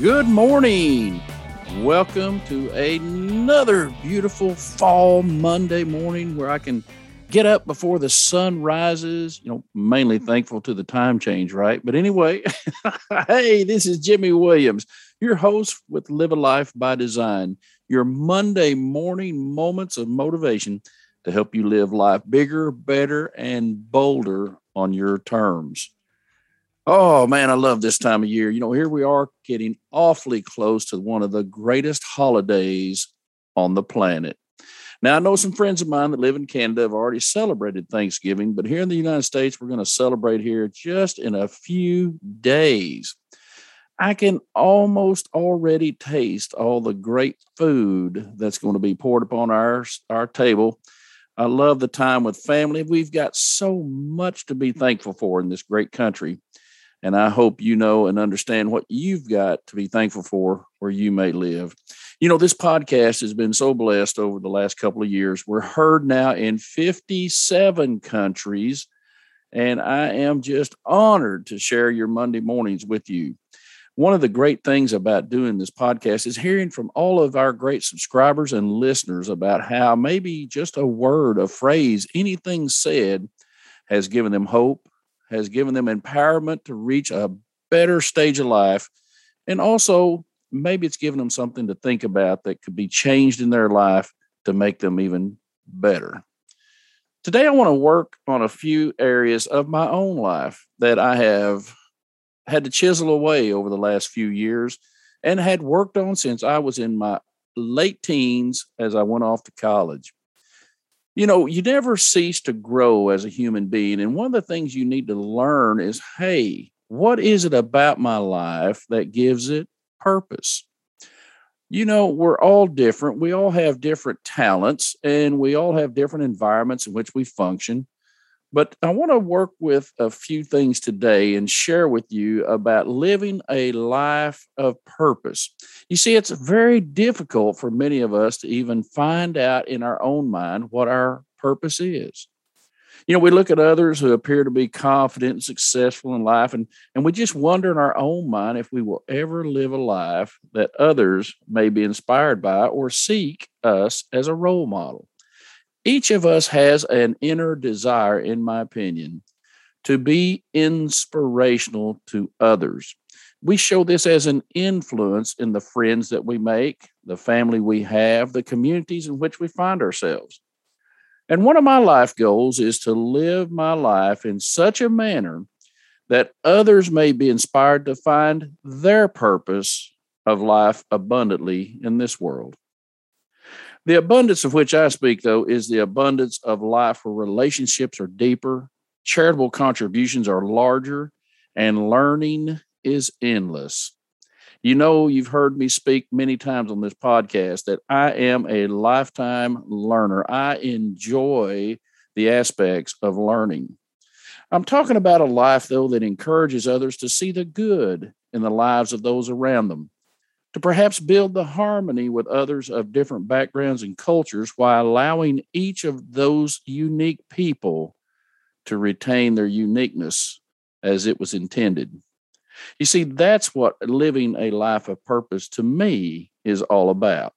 Good morning. Welcome to another beautiful fall Monday morning where I can get up before the sun rises. You know, mainly hmm. thankful to the time change, right? But anyway, hey, this is Jimmy Williams, your host with Live a Life by Design, your Monday morning moments of motivation to help you live life bigger, better, and bolder on your terms. Oh man, I love this time of year. You know, here we are getting awfully close to one of the greatest holidays on the planet. Now, I know some friends of mine that live in Canada have already celebrated Thanksgiving, but here in the United States, we're going to celebrate here just in a few days. I can almost already taste all the great food that's going to be poured upon our, our table. I love the time with family. We've got so much to be thankful for in this great country. And I hope you know and understand what you've got to be thankful for where you may live. You know, this podcast has been so blessed over the last couple of years. We're heard now in 57 countries, and I am just honored to share your Monday mornings with you. One of the great things about doing this podcast is hearing from all of our great subscribers and listeners about how maybe just a word, a phrase, anything said has given them hope, has given them empowerment to reach a better stage of life. And also, maybe it's given them something to think about that could be changed in their life to make them even better. Today, I want to work on a few areas of my own life that I have had to chisel away over the last few years and had worked on since I was in my late teens as I went off to college you know, you never cease to grow as a human being. And one of the things you need to learn is hey, what is it about my life that gives it purpose? You know, we're all different. We all have different talents and we all have different environments in which we function. But I want to work with a few things today and share with you about living a life of purpose. You see, it's very difficult for many of us to even find out in our own mind what our purpose is. You know, we look at others who appear to be confident and successful in life, and, and we just wonder in our own mind if we will ever live a life that others may be inspired by or seek us as a role model each of us has an inner desire, in my opinion, to be inspirational to others. We show this as an influence in the friends that we make, the family we have, the communities in which we find ourselves. And one of my life goals is to live my life in such a manner that others may be inspired to find their purpose of life abundantly in this world. The abundance of which I speak, though, is the abundance of life where relationships are deeper, charitable contributions are larger, and learning is endless. You know, you've heard me speak many times on this podcast that I am a lifetime learner. I enjoy the aspects of learning. I'm talking about a life, though, that encourages others to see the good in the lives of those around them to perhaps build the harmony with others of different backgrounds and cultures while allowing each of those unique people to retain their uniqueness as it was intended. You see, that's what living a life of purpose to me is all about.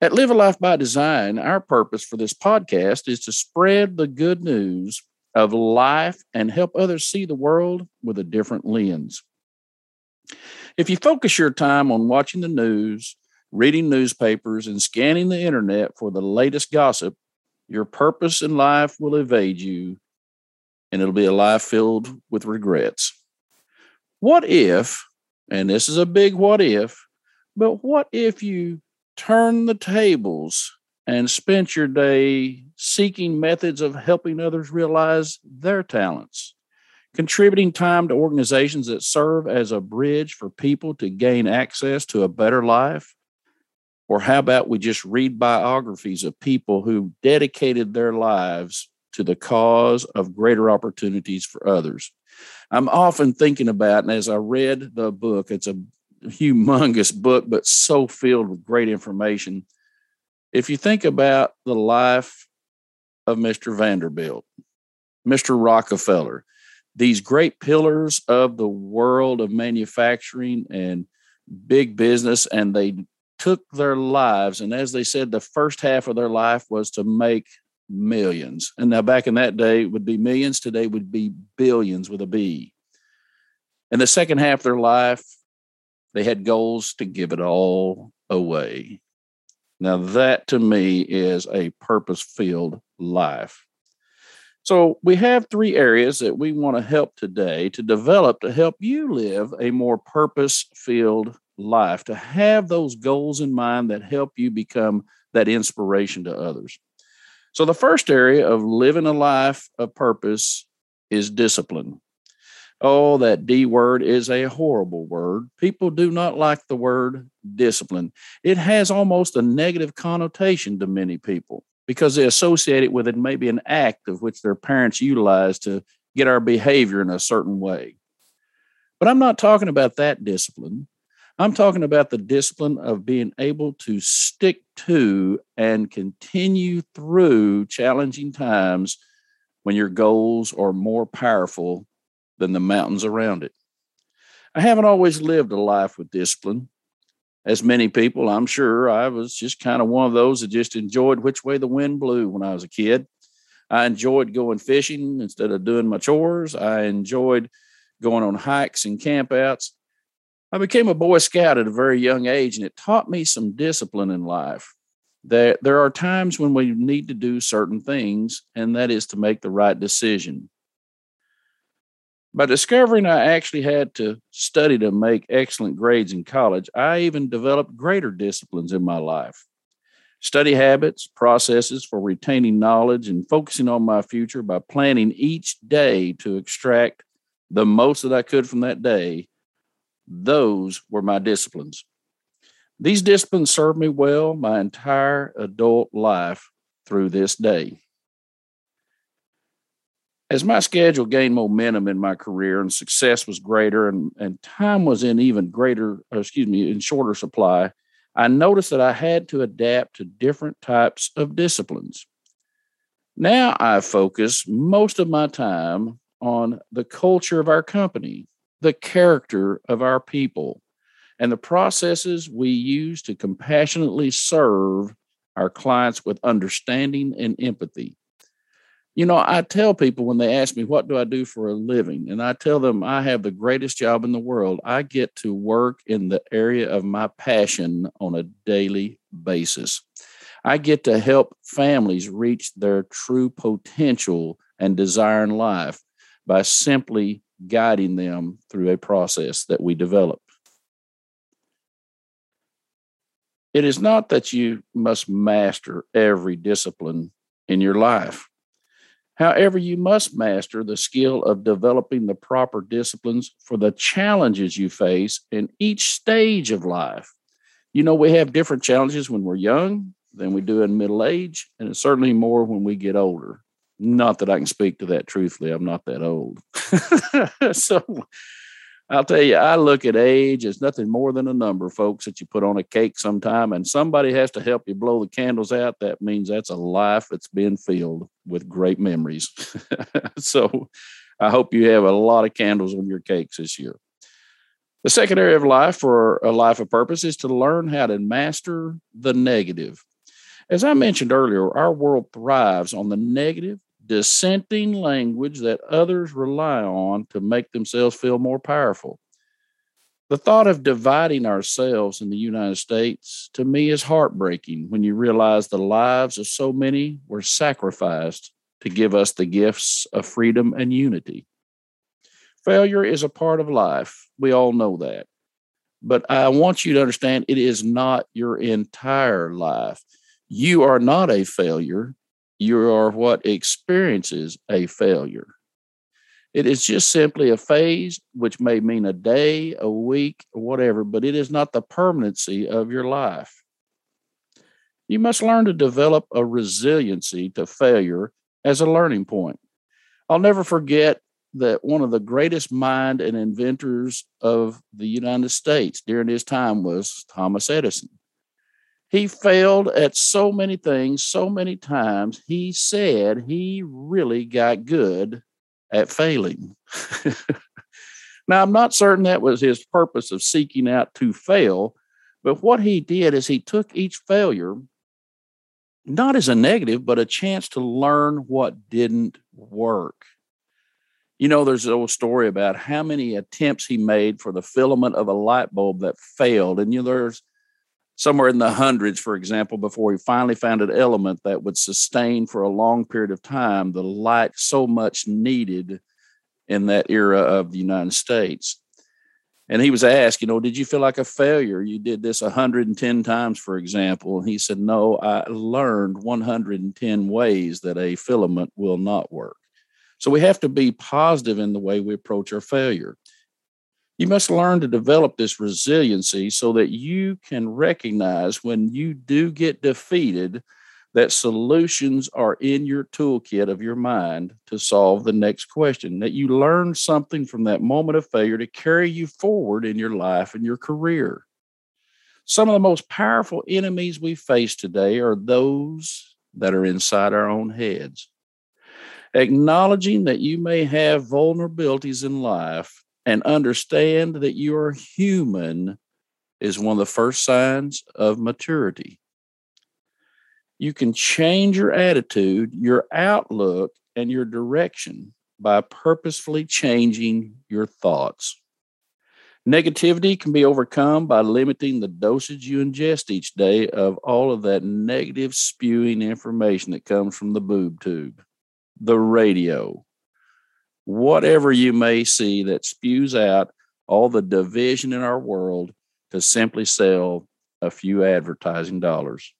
At Live a Life by Design, our purpose for this podcast is to spread the good news of life and help others see the world with a different lens. If you focus your time on watching the news, reading newspapers, and scanning the internet for the latest gossip, your purpose in life will evade you and it'll be a life filled with regrets. What if, and this is a big what if, but what if you turn the tables and spent your day seeking methods of helping others realize their talents? Contributing time to organizations that serve as a bridge for people to gain access to a better life? Or how about we just read biographies of people who dedicated their lives to the cause of greater opportunities for others? I'm often thinking about, and as I read the book, it's a humongous book, but so filled with great information. If you think about the life of Mr. Vanderbilt, Mr. Rockefeller, these great pillars of the world of manufacturing and big business and they took their lives. And as they said, the first half of their life was to make millions. And now back in that day would be millions. Today would be billions with a B. And the second half of their life, they had goals to give it all away. Now, that to me is a purpose filled life. So, we have three areas that we want to help today to develop to help you live a more purpose filled life, to have those goals in mind that help you become that inspiration to others. So, the first area of living a life of purpose is discipline. Oh, that D word is a horrible word. People do not like the word discipline. It has almost a negative connotation to many people because they associate it with it maybe an act of which their parents utilize to get our behavior in a certain way. But I'm not talking about that discipline. I'm talking about the discipline of being able to stick to and continue through challenging times when your goals are more powerful than the mountains around it. I haven't always lived a life with discipline. As many people, I'm sure I was just kind of one of those that just enjoyed which way the wind blew when I was a kid. I enjoyed going fishing instead of doing my chores. I enjoyed going on hikes and campouts. I became a Boy Scout at a very young age, and it taught me some discipline in life. That there are times when we need to do certain things, and that is to make the right decision. By discovering I actually had to study to make excellent grades in college, I even developed greater disciplines in my life. Study habits, processes for retaining knowledge, and focusing on my future by planning each day to extract the most that I could from that day those were my disciplines. These disciplines served me well my entire adult life through this day. As my schedule gained momentum in my career and success was greater and, and time was in even greater, uh, excuse me, in shorter supply, I noticed that I had to adapt to different types of disciplines. Now I focus most of my time on the culture of our company, the character of our people and the processes we use to compassionately serve our clients with understanding and empathy. You know, I tell people when they ask me, What do I do for a living? And I tell them, I have the greatest job in the world. I get to work in the area of my passion on a daily basis. I get to help families reach their true potential and desire in life by simply guiding them through a process that we develop. It is not that you must master every discipline in your life. However, you must master the skill of developing the proper disciplines for the challenges you face in each stage of life. You know, we have different challenges when we're young than we do in middle age, and it's certainly more when we get older. Not that I can speak to that truthfully. I'm not that old. so I'll tell you, I look at age as nothing more than a number, folks, that you put on a cake sometime, and somebody has to help you blow the candles out. That means that's a life that's been filled with great memories. so I hope you have a lot of candles on your cakes this year. The second area of life for a life of purpose is to learn how to master the negative. As I mentioned earlier, our world thrives on the negative dissenting language that others rely on to make themselves feel more powerful. The thought of dividing ourselves in the United States to me is heartbreaking when you realize the lives of so many were sacrificed to give us the gifts of freedom and unity. Failure is a part of life. We all know that. But I want you to understand it is not your entire life. You are not a failure you are what experiences a failure. It is just simply a phase, which may mean a day, a week, or whatever, but it is not the permanency of your life. You must learn to develop a resiliency to failure as a learning point. I'll never forget that one of the greatest mind and inventors of the United States during his time was Thomas Edison. He failed at so many things so many times. He said he really got good at failing. Now, I'm not certain that was his purpose of seeking out to fail, but what he did is he took each failure not as a negative, but a chance to learn what didn't work. You know, there's an old story about how many attempts he made for the filament of a light bulb that failed. And, you know, there's somewhere in the hundreds, for example, before he finally found an element that would sustain for a long period of time the light so much needed in that era of the United States. And he was asked, you know, did you feel like a failure? You did this 110 times, for example. And he said, no, I learned 110 ways that a filament will not work. So we have to be positive in the way we approach our failure. You must learn to develop this resiliency so that you can recognize when you do get defeated that solutions are in your toolkit of your mind to solve the next question, that you learn something from that moment of failure to carry you forward in your life and your career. Some of the most powerful enemies we face today are those that are inside our own heads. Acknowledging that you may have vulnerabilities in life and understand that you are human is one of the first signs of maturity. You can change your attitude, your outlook, and your direction by purposefully changing your thoughts. Negativity can be overcome by limiting the dosage you ingest each day of all of that negative spewing information that comes from the boob tube, the radio, whatever you may see that spews out all the division in our world to simply sell a few advertising dollars.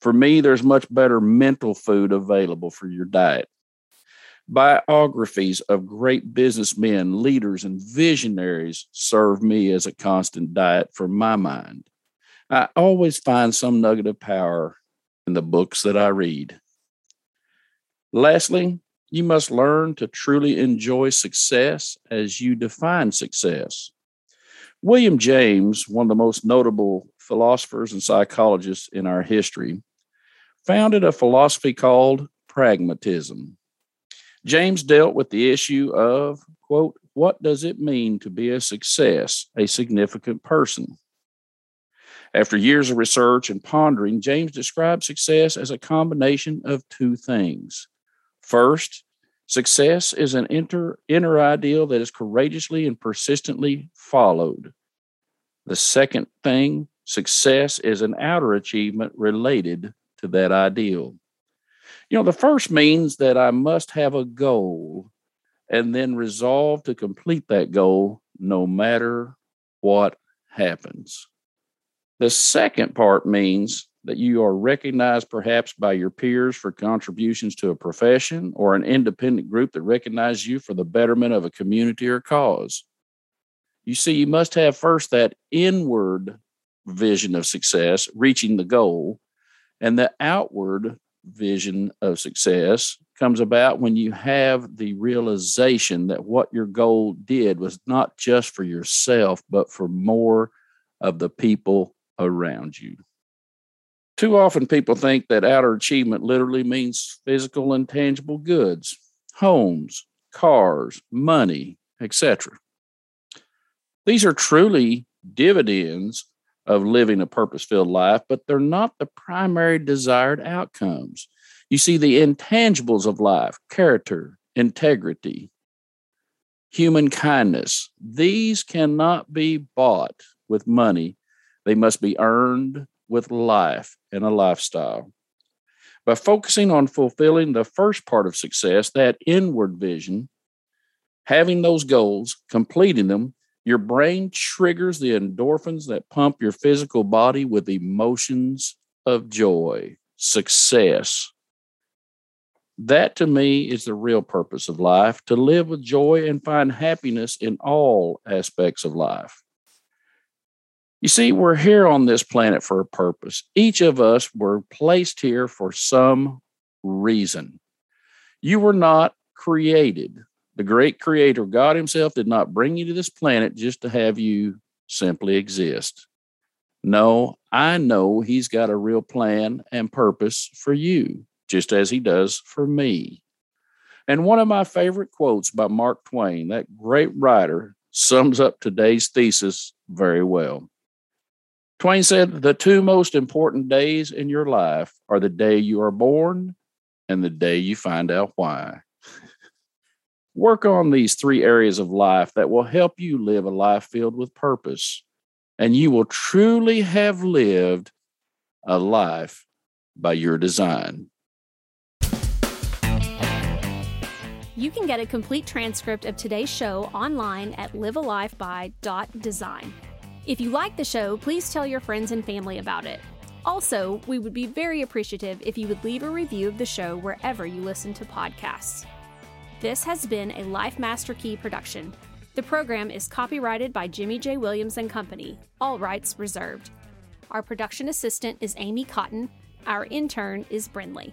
For me, there's much better mental food available for your diet. Biographies of great businessmen, leaders, and visionaries serve me as a constant diet for my mind. I always find some nugget of power in the books that I read. Lastly, you must learn to truly enjoy success as you define success. William James, one of the most notable philosophers and psychologists in our history, founded a philosophy called pragmatism. James dealt with the issue of, quote, what does it mean to be a success, a significant person? After years of research and pondering, James described success as a combination of two things. First, success is an inner, inner ideal that is courageously and persistently followed. The second thing, success is an outer achievement related to that ideal. You know, the first means that I must have a goal and then resolve to complete that goal no matter what happens. The second part means that you are recognized perhaps by your peers for contributions to a profession or an independent group that recognizes you for the betterment of a community or cause. You see, you must have first that inward vision of success, reaching the goal, and the outward vision of success comes about when you have the realization that what your goal did was not just for yourself, but for more of the people around you. Too often, people think that outer achievement literally means physical and tangible goods, homes, cars, money, etc. These are truly dividends of living a purpose filled life, but they're not the primary desired outcomes. You see, the intangibles of life, character, integrity, human kindness, these cannot be bought with money. They must be earned with life and a lifestyle. By focusing on fulfilling the first part of success, that inward vision, having those goals, completing them, your brain triggers the endorphins that pump your physical body with emotions of joy, success. That to me is the real purpose of life to live with joy and find happiness in all aspects of life. You see, we're here on this planet for a purpose. Each of us were placed here for some reason. You were not created the great creator, God Himself, did not bring you to this planet just to have you simply exist. No, I know He's got a real plan and purpose for you, just as He does for me. And one of my favorite quotes by Mark Twain, that great writer, sums up today's thesis very well. Twain said the two most important days in your life are the day you are born and the day you find out why. Work on these three areas of life that will help you live a life filled with purpose, and you will truly have lived a life by your design. You can get a complete transcript of today's show online at livealifeby.design. If you like the show, please tell your friends and family about it. Also, we would be very appreciative if you would leave a review of the show wherever you listen to podcasts. This has been a Life Master Key production. The program is copyrighted by Jimmy J. Williams and Company, all rights reserved. Our production assistant is Amy Cotton. Our intern is Brinley.